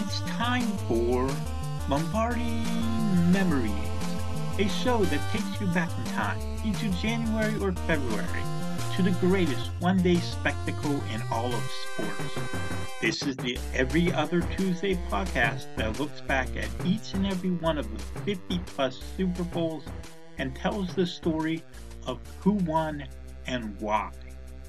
It's time for Lombardi Memories, a show that takes you back in time into January or February to the greatest one day spectacle in all of sports. This is the Every Other Tuesday podcast that looks back at each and every one of the 50 plus Super Bowls and tells the story of who won and why.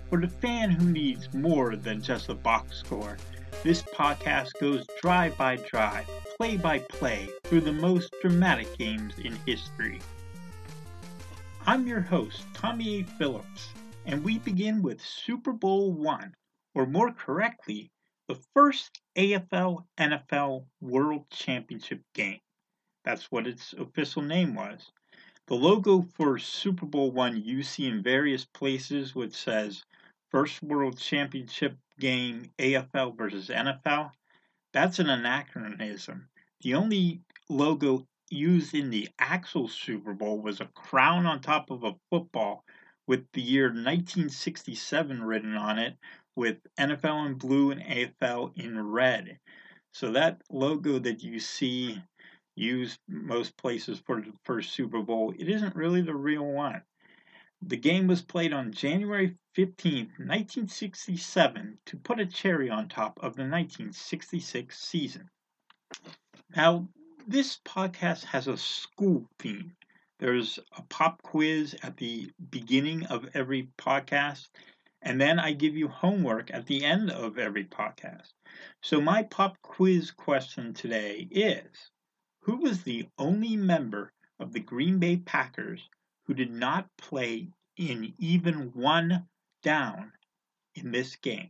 For the fan who needs more than just a box score, this podcast goes drive by drive, play by play, through the most dramatic games in history. I'm your host, Tommy A. Phillips, and we begin with Super Bowl One, or more correctly, the first AFL NFL World Championship game. That's what its official name was. The logo for Super Bowl One you see in various places, which says First World Championship game AFL versus NFL, that's an anachronism. The only logo used in the actual Super Bowl was a crown on top of a football with the year 1967 written on it, with NFL in blue and AFL in red. So that logo that you see used most places for the first Super Bowl, it isn't really the real one. The game was played on January 15, 1967, to put a cherry on top of the 1966 season. Now, this podcast has a school theme. There's a pop quiz at the beginning of every podcast, and then I give you homework at the end of every podcast. So, my pop quiz question today is Who was the only member of the Green Bay Packers who did not play in even one down in this game?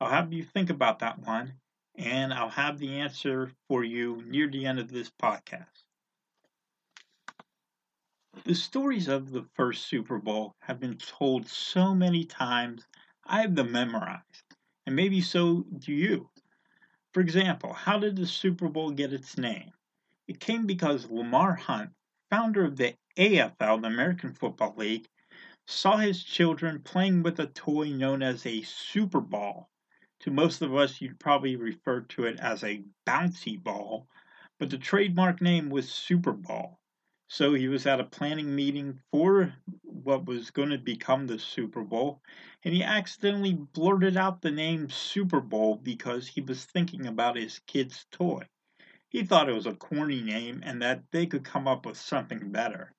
I'll have you think about that one, and I'll have the answer for you near the end of this podcast. The stories of the first Super Bowl have been told so many times, I have them memorized, and maybe so do you. For example, how did the Super Bowl get its name? It came because Lamar Hunt, founder of the AFL, the American Football League, saw his children playing with a toy known as a Super Ball. To most of us, you'd probably refer to it as a bouncy ball, but the trademark name was Super Ball. So he was at a planning meeting for what was going to become the Super Bowl, and he accidentally blurted out the name Super Bowl because he was thinking about his kid's toy. He thought it was a corny name and that they could come up with something better.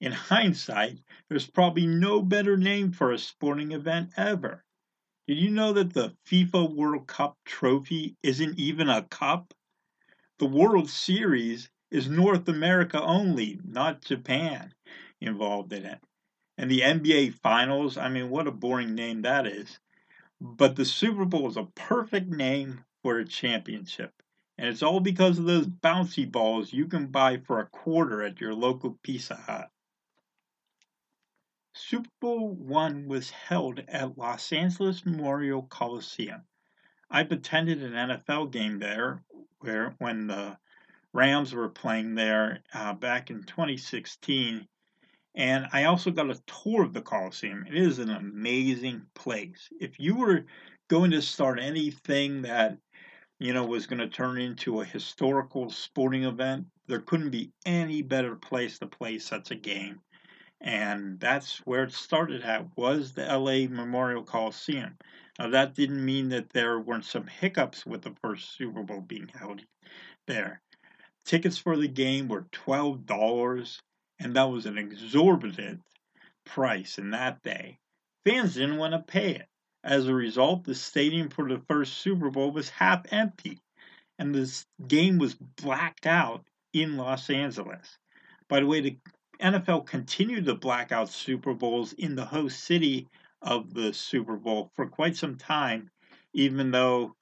In hindsight, there's probably no better name for a sporting event ever. Did you know that the FIFA World Cup trophy isn't even a cup? The World Series is North America only, not Japan involved in it. And the NBA Finals, I mean, what a boring name that is. But the Super Bowl is a perfect name for a championship. And it's all because of those bouncy balls you can buy for a quarter at your local Pizza Hut. Super Bowl one was held at Los Angeles Memorial Coliseum. I've attended an NFL game there where when the Rams were playing there uh, back in 2016. And I also got a tour of the Coliseum. It is an amazing place. If you were going to start anything that you know, was going to turn into a historical sporting event, there couldn't be any better place to play such a game. And that's where it started at was the LA Memorial Coliseum. Now that didn't mean that there weren't some hiccups with the first Super Bowl being held there. Tickets for the game were twelve dollars, and that was an exorbitant price in that day. Fans didn't want to pay it. As a result, the stadium for the first Super Bowl was half empty, and the game was blacked out in Los Angeles. By the way, the NFL continued to black out Super Bowls in the host city of the Super Bowl for quite some time, even though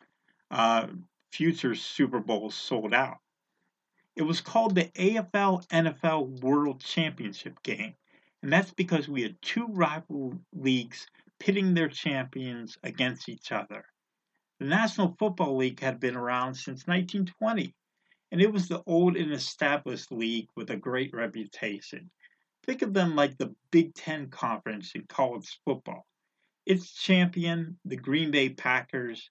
uh, future Super Bowls sold out. It was called the AFL NFL World Championship game, and that's because we had two rival leagues pitting their champions against each other. The National Football League had been around since 1920, and it was the old and established league with a great reputation. Think of them like the Big Ten Conference in college football. Its champion, the Green Bay Packers,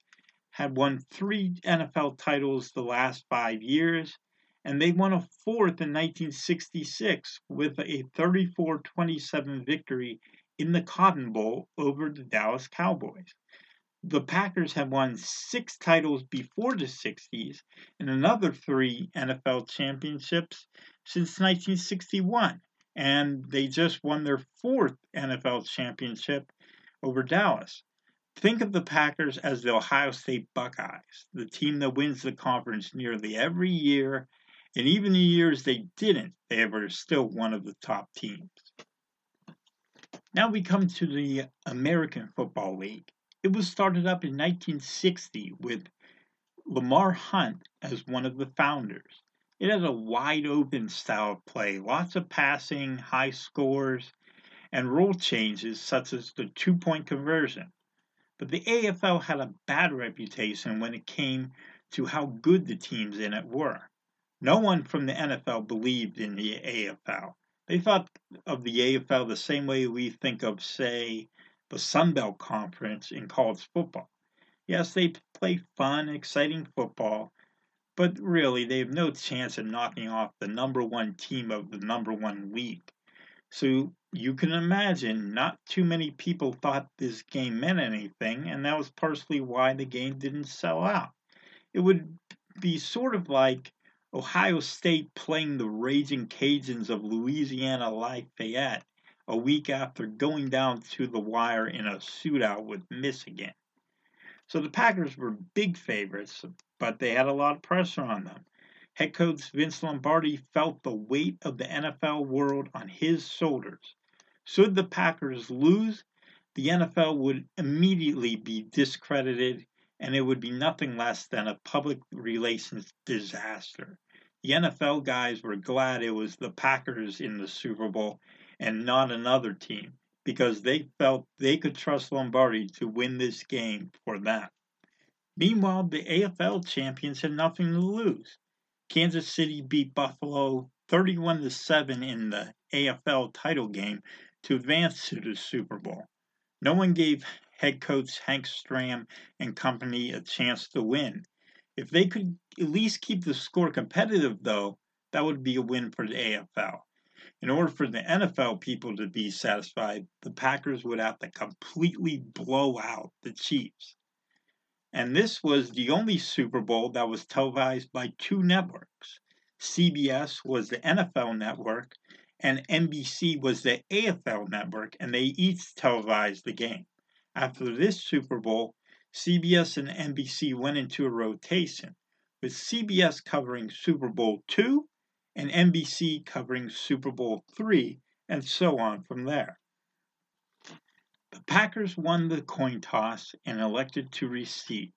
had won three NFL titles the last five years, and they won a fourth in 1966 with a 34 27 victory in the Cotton Bowl over the Dallas Cowboys. The Packers have won six titles before the 60s and another three NFL championships since 1961 and they just won their fourth NFL championship over Dallas. Think of the Packers as the Ohio State Buckeyes, the team that wins the conference nearly every year, and even the years they didn't, they were still one of the top teams. Now we come to the American Football League. It was started up in 1960 with Lamar Hunt as one of the founders. It has a wide open style of play, lots of passing, high scores, and rule changes such as the two point conversion. But the AFL had a bad reputation when it came to how good the teams in it were. No one from the NFL believed in the AFL. They thought of the AFL the same way we think of, say, the Sun Belt Conference in college football. Yes, they play fun, exciting football, but really they have no chance of knocking off the number one team of the number one league. So you can imagine not too many people thought this game meant anything, and that was partially why the game didn't sell out. It would be sort of like Ohio State playing the Raging Cajuns of Louisiana Lafayette a week after going down to the wire in a shootout with Michigan. So the Packers were big favorites, but they had a lot of pressure on them. Head coach Vince Lombardi felt the weight of the NFL world on his shoulders. Should the Packers lose, the NFL would immediately be discredited and it would be nothing less than a public relations disaster. The NFL guys were glad it was the Packers in the Super Bowl and not another team because they felt they could trust Lombardi to win this game for them. Meanwhile, the AFL champions had nothing to lose. Kansas City beat Buffalo 31 to 7 in the AFL title game to advance to the Super Bowl. No one gave head coach Hank Stram and company a chance to win. If they could at least keep the score competitive, though, that would be a win for the AFL. In order for the NFL people to be satisfied, the Packers would have to completely blow out the Chiefs. And this was the only Super Bowl that was televised by two networks. CBS was the NFL network, and NBC was the AFL network, and they each televised the game. After this Super Bowl, CBS and NBC went into a rotation, with CBS covering Super Bowl II and NBC covering Super Bowl III, and so on from there. The Packers won the coin toss and elected to receive.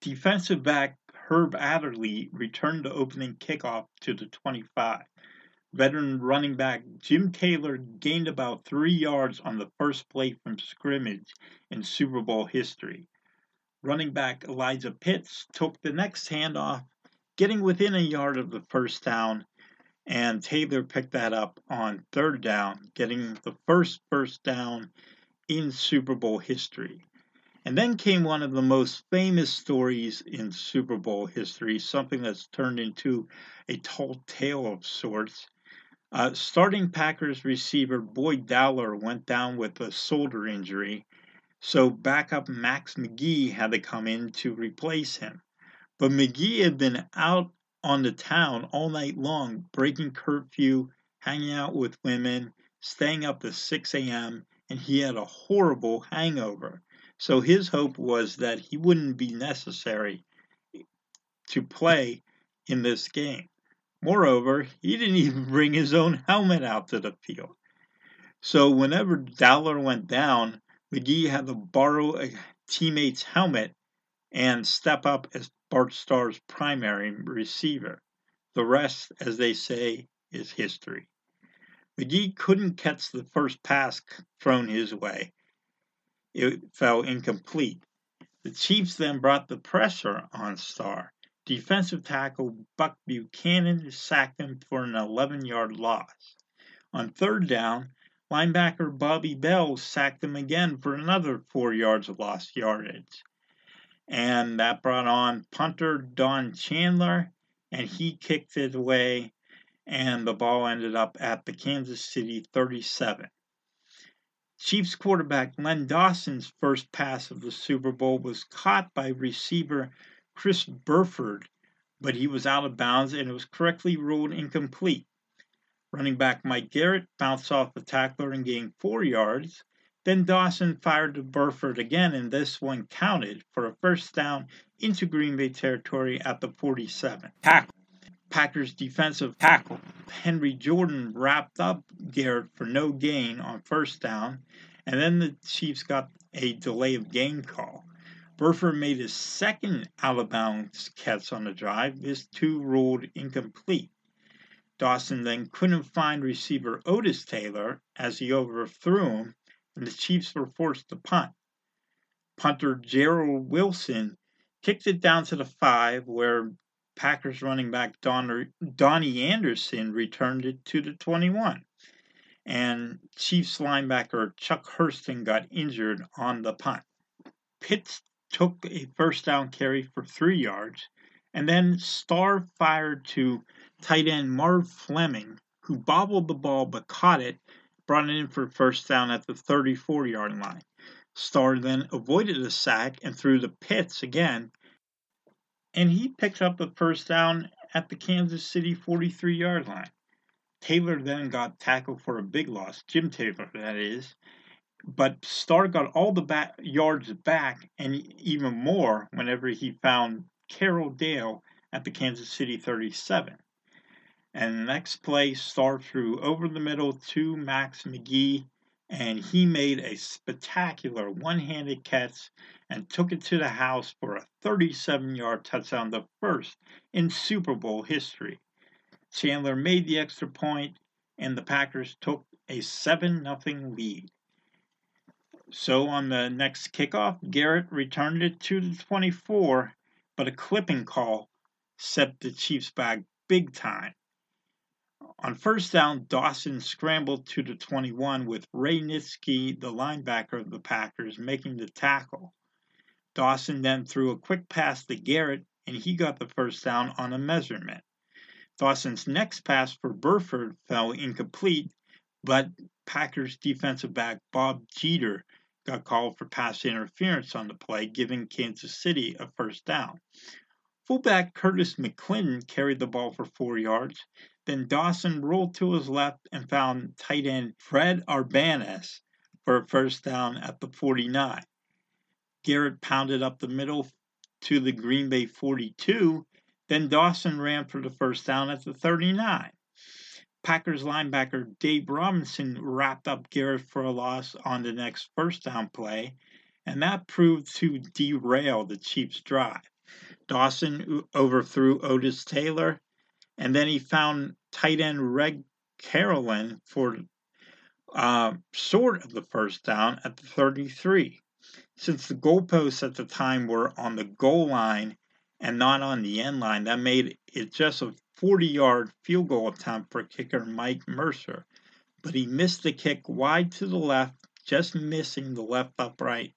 Defensive back Herb Adderley returned the opening kickoff to the 25. Veteran running back Jim Taylor gained about three yards on the first play from scrimmage in Super Bowl history. Running back Elijah Pitts took the next handoff, getting within a yard of the first down and Taylor picked that up on third down, getting the first first down in Super Bowl history. And then came one of the most famous stories in Super Bowl history, something that's turned into a tall tale of sorts. Uh, starting Packers receiver Boyd Dowler went down with a shoulder injury, so backup Max McGee had to come in to replace him. But McGee had been out on the town all night long, breaking curfew, hanging out with women, staying up to 6 a.m., and he had a horrible hangover. So his hope was that he wouldn't be necessary to play in this game. Moreover, he didn't even bring his own helmet out to the field. So whenever Dowler went down, McGee had to borrow a teammate's helmet and step up as Bart Starr's primary receiver. The rest, as they say, is history. McGee couldn't catch the first pass thrown his way. It fell incomplete. The Chiefs then brought the pressure on Starr. Defensive tackle Buck Buchanan sacked him for an 11 yard loss. On third down, linebacker Bobby Bell sacked him again for another four yards of lost yardage. And that brought on punter Don Chandler, and he kicked it away, and the ball ended up at the Kansas City 37. Chiefs quarterback Len Dawson's first pass of the Super Bowl was caught by receiver Chris Burford, but he was out of bounds and it was correctly ruled incomplete. Running back Mike Garrett bounced off the tackler and gained four yards. Then Dawson fired to Burford again, and this one counted for a first down into Green Bay territory at the 47. Tackle. Packers defensive tackle Henry Jordan wrapped up Garrett for no gain on first down, and then the Chiefs got a delay of game call. Burford made his second out of bounds catch on the drive. This two ruled incomplete. Dawson then couldn't find receiver Otis Taylor as he overthrew him, and the Chiefs were forced to punt. Punter Jerrel Wilson kicked it down to the five, where Packers running back Don, Donnie Anderson returned it to the 21. And Chiefs linebacker Chuck Hurston got injured on the punt. Pitts took a first down carry for three yards, and then Starr fired to tight end Marv Fleming, who bobbled the ball but caught it, brought it in for first down at the 34 yard line. Starr then avoided a sack and threw the Pitts again, and he picked up the first down at the Kansas City 43 yard line. Taylor then got tackled for a big loss, Jim Taylor, that is, but Starr got all the back, yards back and even more whenever he found Carroll Dale at the Kansas City 37. And the next play, Starr threw over the middle to Max McGee, and he made a spectacular one handed catch and took it to the house for a 37 yard touchdown, the first in Super Bowl history. Chandler made the extra point, and the Packers took a 7 0 lead. So on the next kickoff, Garrett returned it to the 24, but a clipping call set the Chiefs back big time. On first down, Dawson scrambled to the 21 with Ray Nitschke, the linebacker of the Packers, making the tackle. Dawson then threw a quick pass to Garrett, and he got the first down on a measurement. Dawson's next pass for Burford fell incomplete, but Packers defensive back Bob Jeter got called for pass interference on the play, giving Kansas City a first down. Fullback Curtis McClinton carried the ball for four yards. Then Dawson rolled to his left and found tight end Fred Arbanas for a first down at the 49. Garrett pounded up the middle to the Green Bay 42. Then Dawson ran for the first down at the 39. Packers linebacker Dave Robinson wrapped up Garrett for a loss on the next first down play, and that proved to derail the Chiefs' drive. Dawson overthrew Otis Taylor, and then he found tight end Reg Carolan for uh, of the first down at the 33. Since the goalposts at the time were on the goal line and not on the end line, that made it just a 40 yard field goal attempt for kicker Mike Mercer, but he missed the kick wide to the left, just missing the left upright,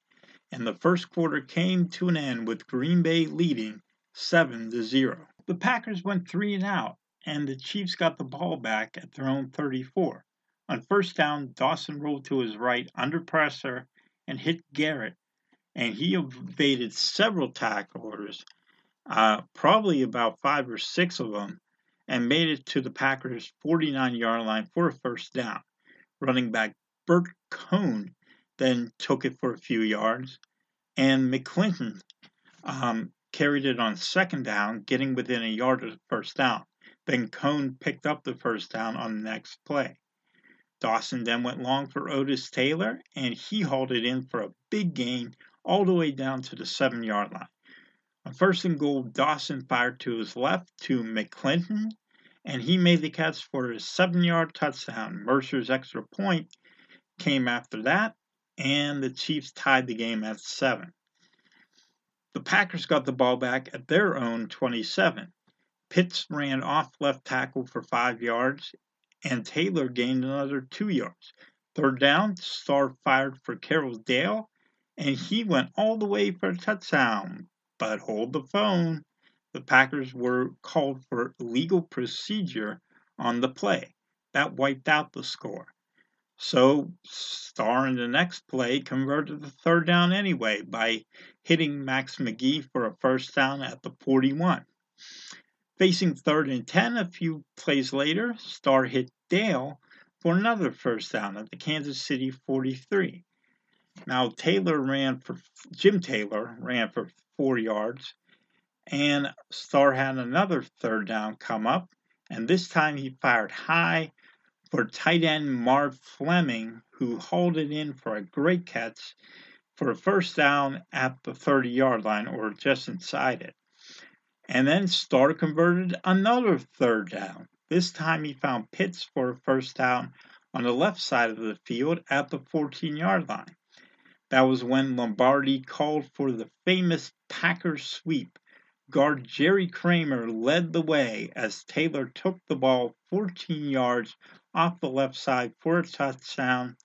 and the first quarter came to an end with Green Bay leading 7 to 0. The Packers went 3 and out, and the Chiefs got the ball back at their own 34. On first down, Dawson rolled to his right under pressure and hit Garrett, and he evaded several tacklers, uh, probably about five or six of them, and made it to the Packers' 49 yard line for a first down. Running back Bert Coan then took it for a few yards, and McClinton um, carried it on second down, getting within a yard of the first down. Then Coan picked up the first down on the next play. Dawson then went long for Otis Taylor, and he hauled it in for a big gain all the way down to the seven yard line. On first and goal, Dawson fired to his left to McClinton, and he made the catch for a seven yard touchdown. Mercer's extra point came after that, and the Chiefs tied the game at seven. The Packers got the ball back at their own 27. Pitts ran off left tackle for five yards, and Taylor gained another two yards. Third down, Starr fired for Carroll Dale, and he went all the way for a touchdown. But hold the phone. The Packers were called for legal procedure on the play. That wiped out the score. So Starr in the next play converted the third down anyway by hitting Max McGee for a first down at the 41. Facing third and 10 a few plays later, Starr hit Dale for another first down at the Kansas City 43. Now Taylor ran for Jim Taylor ran for 4 yards and Starr had another third down come up and this time he fired high for tight end Marv Fleming who hauled it in for a great catch for a first down at the 30 yard line or just inside it. And then Starr converted another third down. This time he found Pitts for a first down on the left side of the field at the 14 yard line. That was when Lombardi called for the famous Packers sweep. Guard Jerry Kramer led the way as Taylor took the ball 14 yards off the left side for a touchdown,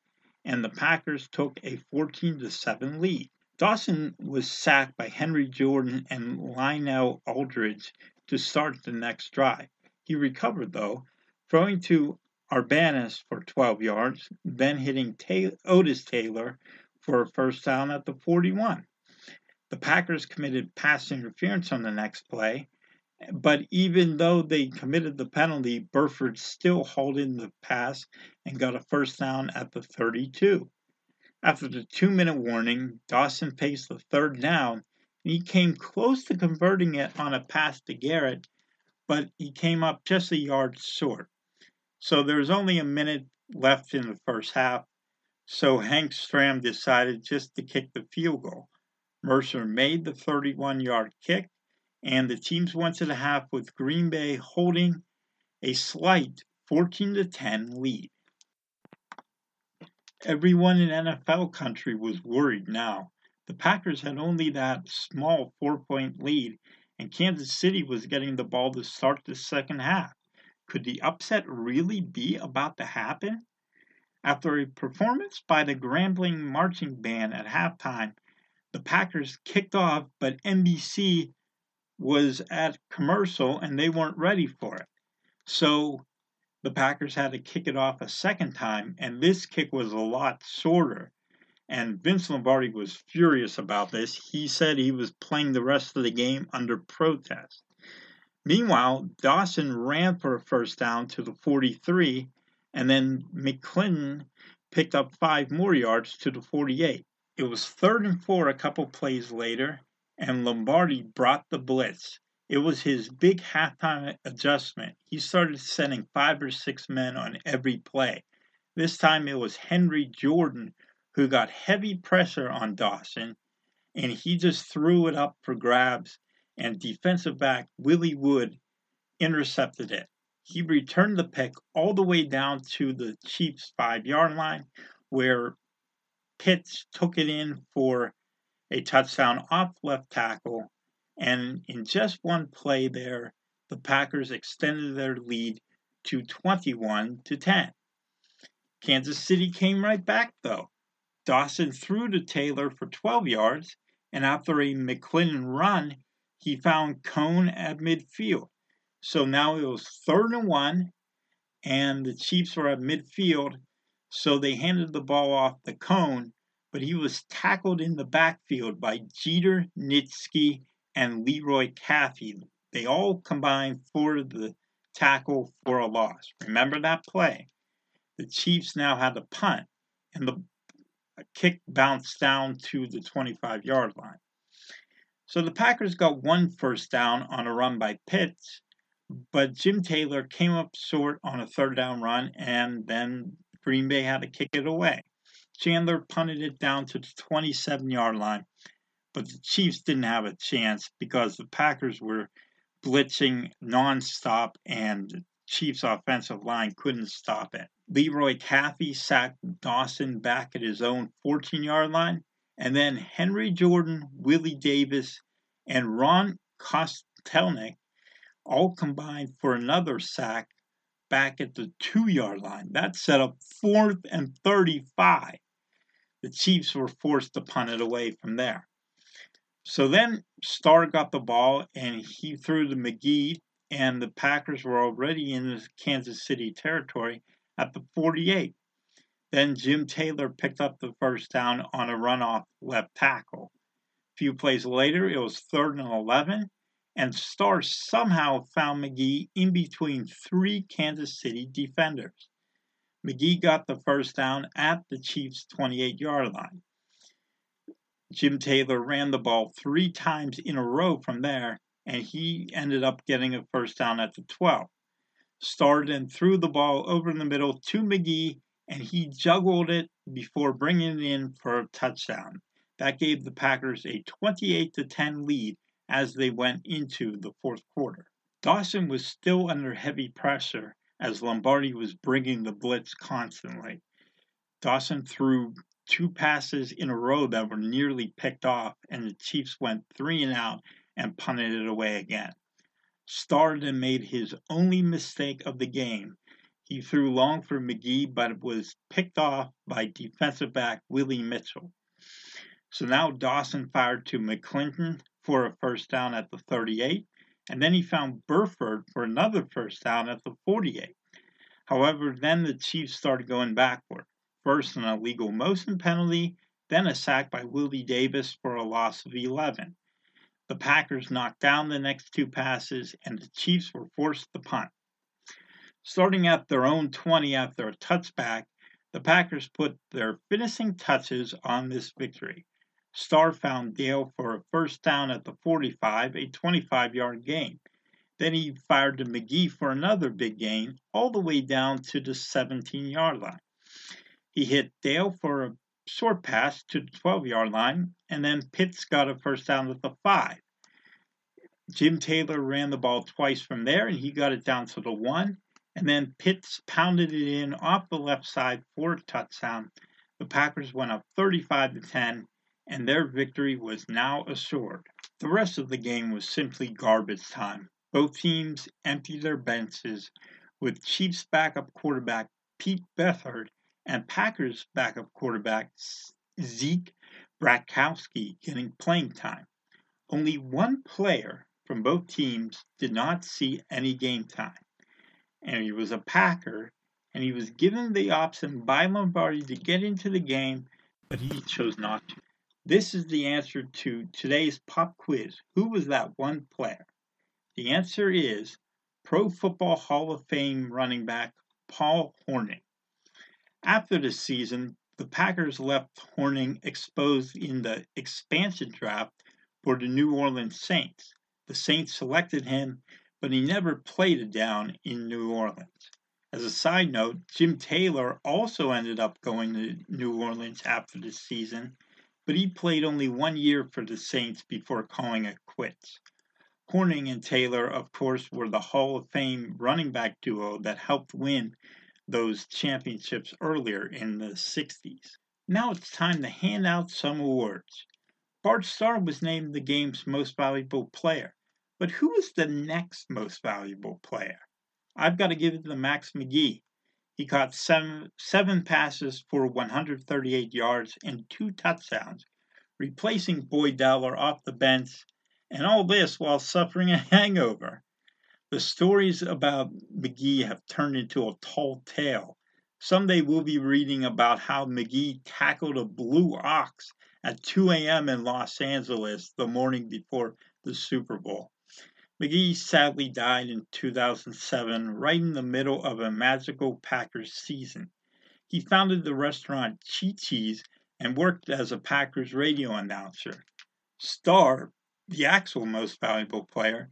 and the Packers took a 14 7 lead. Dawson was sacked by Henry Jordan and Lionel Aldridge to start the next drive. He recovered, though, throwing to Arbanas for 12 yards, then hitting Taylor, Otis Taylor for a first down at the 41. The Packers committed pass interference on the next play, but even though they committed the penalty, Burford still hauled in the pass and got a first down at the 32. After the two minute warning, Dawson faced the third down and he came close to converting it on a pass to Garrett, but he came up just a yard short. So there was only a minute left in the first half, so Hank Stram decided just to kick the field goal. Mercer made the 31 yard kick, and the teams went to the half with Green Bay holding a slight 14 to 10 lead. Everyone in NFL country was worried now. The Packers had only that small four point lead, and Kansas City was getting the ball to start the second half. Could the upset really be about to happen? After a performance by the Grambling Marching Band at halftime, the Packers kicked off, but NBC was at commercial and they weren't ready for it. So the Packers had to kick it off a second time, and this kick was a lot shorter. And Vince Lombardi was furious about this. He said he was playing the rest of the game under protest. Meanwhile, Dawson ran for a first down to the 43, and then McClinton picked up five more yards to the 48. It was third and four a couple plays later, and Lombardi brought the blitz. It was his big halftime adjustment. He started sending five or six men on every play. This time it was Henry Jordan who got heavy pressure on Dawson, and he just threw it up for grabs, and defensive back Willie Wood intercepted it. He returned the pick all the way down to the Chiefs' five yard line, where Pitts took it in for a touchdown off left tackle and in just one play there, the Packers extended their lead to 21 to 10. Kansas City came right back though. Dawson threw to Taylor for 12 yards, and after a McClinton run, he found Coan at midfield. So now it was third and one, and the Chiefs were at midfield. So they handed the ball off the Coan, but he was tackled in the backfield by Jeter Nitschke and Lee Roy Caffey. They all combined for the tackle for a loss. Remember that play? The Chiefs now had a punt, and the kick bounced down to the 25 yard line. So the Packers got one first down on a run by Pitts, but Jim Taylor came up short on a third down run, and then Green Bay had to kick it away. Chandler punted it down to the 27 yard line, but the Chiefs didn't have a chance because the Packers were blitzing nonstop and the Chiefs' offensive line couldn't stop it. Lee Roy Caffey sacked Dawson back at his own 14 yard line, and then Henry Jordan, Willie Davis, and Ron Kostelnik all combined for another sack back at the two yard line. That set up fourth and 35. The Chiefs were forced to punt it away from there. So then Starr got the ball and he threw to McGee, and the Packers were already in the Kansas City territory at the 48. Then Jim Taylor picked up the first down on a runoff left tackle. A few plays later, it was third and 11, and Starr somehow found McGee in between three Kansas City defenders. McGee got the first down at the Chiefs' 28 yard line. Jim Taylor ran the ball three times in a row from there, and he ended up getting a first down at the 12. Starr then threw the ball over in the middle to McGee and he juggled it before bringing it in for a touchdown. That gave the Packers a 28 to 10 lead as they went into the fourth quarter. Dawson was still under heavy pressure as Lombardi was bringing the blitz constantly. Dawson threw two passes in a row that were nearly picked off, and the Chiefs went three and out and punted it away again. Starr then made his only mistake of the game he threw long for McGee, but was picked off by defensive back Willie Mitchell. So now Dawson fired to McClinton for a first down at the 38, and then he found Burford for another first down at the 48. However, then the Chiefs started going backward. First, an illegal motion penalty, then a sack by Willie Davis for a loss of 11. The Packers knocked down the next two passes, and the Chiefs were forced to punt. Starting at their own 20 after a touchback, the Packers put their finishing touches on this victory. Starr found Dale for a first down at the 45, a 25 yard gain. Then he fired to McGee for another big gain, all the way down to the 17 yard line. He hit Dale for a short pass to the 12 yard line, and then Pitts got a first down at the 5. Jim Taylor ran the ball twice from there, and he got it down to the 1 and then Pitts pounded it in off the left side for a touchdown. The Packers went up 35 to 10, and their victory was now assured. The rest of the game was simply garbage time. Both teams emptied their benches, with Chiefs backup quarterback Pete Beathard and Packers backup quarterback Zeke Bratkowski getting playing time. Only one player from both teams did not see any game time and he was a Packer, and he was given the option by Lombardi to get into the game, but he chose not to. This is the answer to today's pop quiz. Who was that one player? The answer is Pro Football Hall of Fame running back Paul Hornung. After the season, the Packers left Hornung exposed in the expansion draft for the New Orleans Saints. The Saints selected him but he never played a down in New Orleans. As a side note, Jim Taylor also ended up going to New Orleans after the season, but he played only one year for the Saints before calling it quits. Hornung and Taylor, of course, were the Hall of Fame running back duo that helped win those championships earlier in the 60s. Now it's time to hand out some awards. Bart Starr was named the game's most valuable player. But who is the next most valuable player? I've got to give it to Max McGee. He caught seven, seven passes for 138 yards and two touchdowns, replacing Boyd Dowler off the bench, and all this while suffering a hangover. The stories about McGee have turned into a tall tale. Someday we'll be reading about how McGee tackled a blue ox at 2 a.m. in Los Angeles the morning before the Super Bowl. McGee sadly died in 2007, right in the middle of a magical Packers season. He founded the restaurant Chi Chi's and worked as a Packers radio announcer. Starr, the actual most valuable player,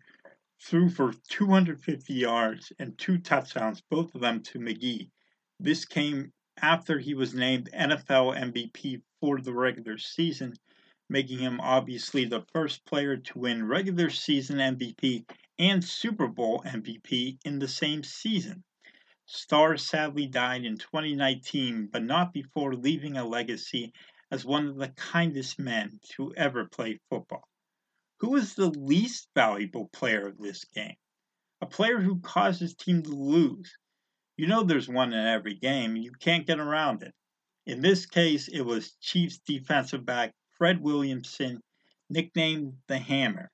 threw for 250 yards and two touchdowns, both of them to McGee. This came after he was named NFL MVP for the regular season making him obviously the first player to win regular season MVP and Super Bowl MVP in the same season. Starr sadly died in 2019, but not before leaving a legacy as one of the kindest men to ever play football. Who is the least valuable player of this game? A player who caused his team to lose. You know there's one in every game, you can't get around it. In this case, it was Chiefs defensive back Fred Williamson, nicknamed the Hammer.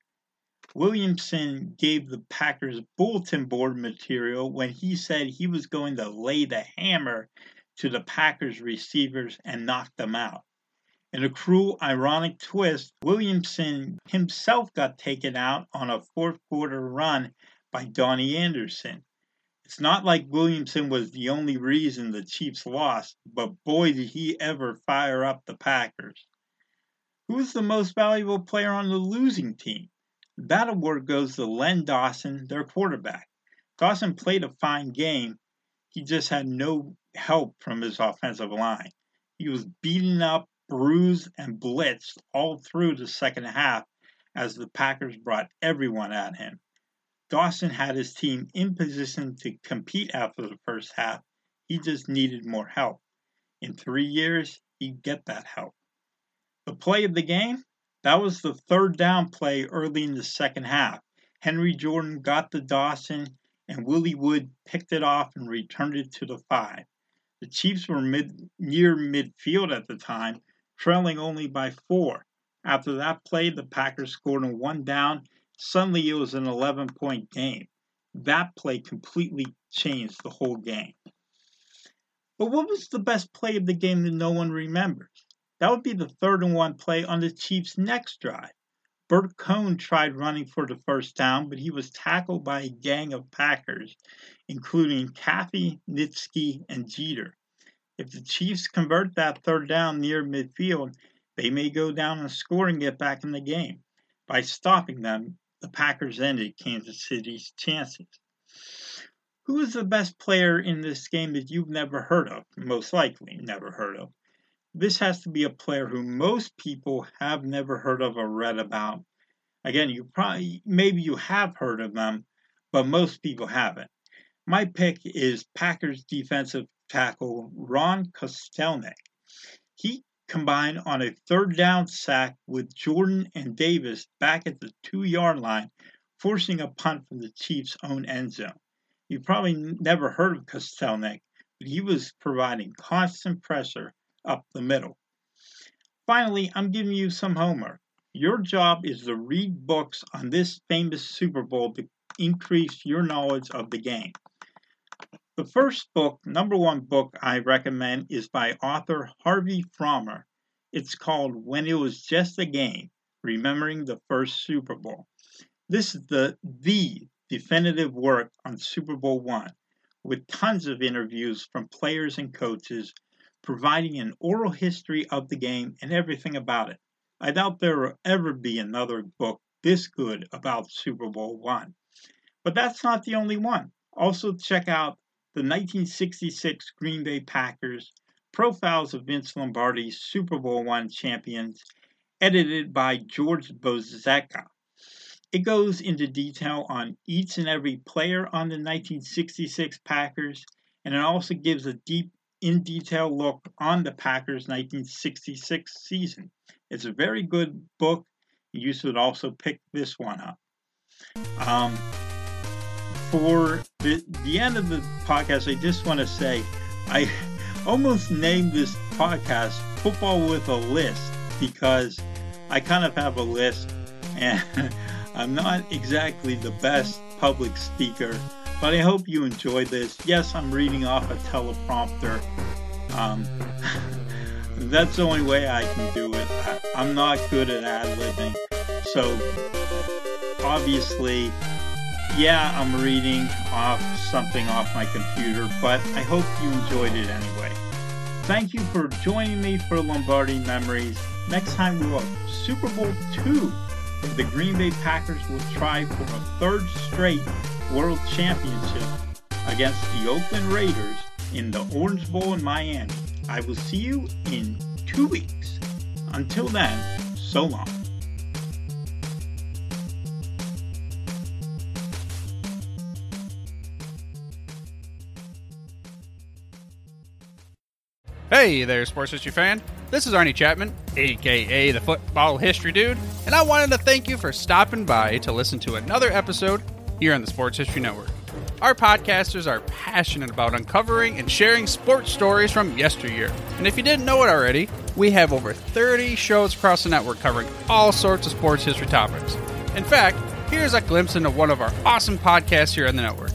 Williamson gave the Packers bulletin board material when he said he was going to lay the hammer to the Packers receivers and knock them out. In a cruel, ironic twist, Williamson himself got taken out on a fourth quarter run by Donnie Anderson. It's not like Williamson was the only reason the Chiefs lost, but boy did he ever fire up the Packers. Who's the most valuable player on the losing team? That award goes to Len Dawson, their quarterback. Dawson played a fine game. He just had no help from his offensive line. He was beaten up, bruised, and blitzed all through the second half as the Packers brought everyone at him. Dawson had his team in position to compete after the first half. He just needed more help. In three years, he'd get that help. The play of the game? That was the third down play early in the second half. Henry Jordan got the Dawson, and Willie Wood picked it off and returned it to the five. The Chiefs were mid, near midfield at the time, trailing only by four. After that play, the Packers scored on one down. Suddenly, it was an 11 point game. That play completely changed the whole game. But what was the best play of the game that no one remembers? That would be the third and one play on the Chiefs' next drive. Bert Coan tried running for the first down, but he was tackled by a gang of Packers, including Caffey, Nitschke, and Jeter. If the Chiefs convert that third down near midfield, they may go down and score and get back in the game. By stopping them, the Packers ended Kansas City's chances. Who is the best player in this game that you've never heard of? Most likely never heard of. This has to be a player who most people have never heard of or read about. Again, you probably, maybe you have heard of them, but most people haven't. My pick is Packers defensive tackle Ron Kostelnik. He combined on a third down sack with Jordan and Davis back at the two yard line, forcing a punt from the Chiefs' own end zone. You probably never heard of Kostelnik, but he was providing constant pressure up the middle. Finally, I'm giving you some homework. Your job is to read books on this famous Super Bowl to increase your knowledge of the game. The first book, number one book I recommend, is by author Harvey Frommer. It's called When It Was Just a Game Remembering the First Super Bowl. This is the, the definitive work on Super Bowl one, with tons of interviews from players and coaches providing an oral history of the game and everything about it. I doubt there will ever be another book this good about Super Bowl one. But that's not the only one. Also, check out the 1966 Green Bay Packers Profiles of Vince Lombardi's Super Bowl one champions, edited by George Bozeka. It goes into detail on each and every player on the 1966 Packers, and it also gives a deep in detail look on the Packers' 1966 season. It's a very good book. You should also pick this one up. Um, for the, the end of the podcast, I just want to say I almost named this podcast Football with a List because I kind of have a list and I'm not exactly the best public speaker, but I hope you enjoyed this. Yes, I'm reading off a teleprompter. Um, that's the only way I can do it. I, I'm not good at ad libbing. So, obviously, yeah, I'm reading off something off my computer, but I hope you enjoyed it anyway. Thank you for joining me for Lombardi Memories. Next time we will Super Bowl II. The Green Bay Packers will try for a third straight World Championship against the Oakland Raiders in the Orange Bowl in Miami. I will see you in two weeks. Until then, so long. Hey there, sports history fan. This is Arnie Chapman, aka the Football History Dude, and I wanted to thank you for stopping by to listen to another episode here on the Sports History Network. Our podcasters are passionate about uncovering and sharing sports stories from yesteryear. And if you didn't know it already, we have over 30 shows across the network covering all sorts of sports history topics. In fact, here's a glimpse into one of our awesome podcasts here on the network.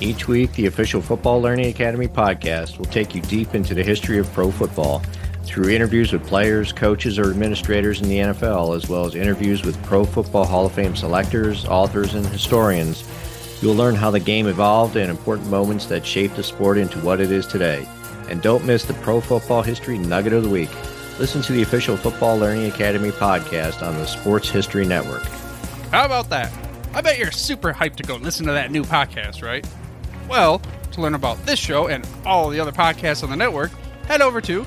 Each week, the official Football Learning Academy podcast will take you deep into the history of pro football through interviews with players, coaches, or administrators in the NFL, as well as interviews with Pro Football Hall of Fame selectors, authors, and historians. You'll learn how the game evolved and important moments that shaped the sport into what it is today. And don't miss the Pro Football History Nugget of the Week. Listen to the official Football Learning Academy podcast on the Sports History Network. How about that? I bet you're super hyped to go listen to that new podcast, right? Well, to learn about this show and all the other podcasts on the network, head over to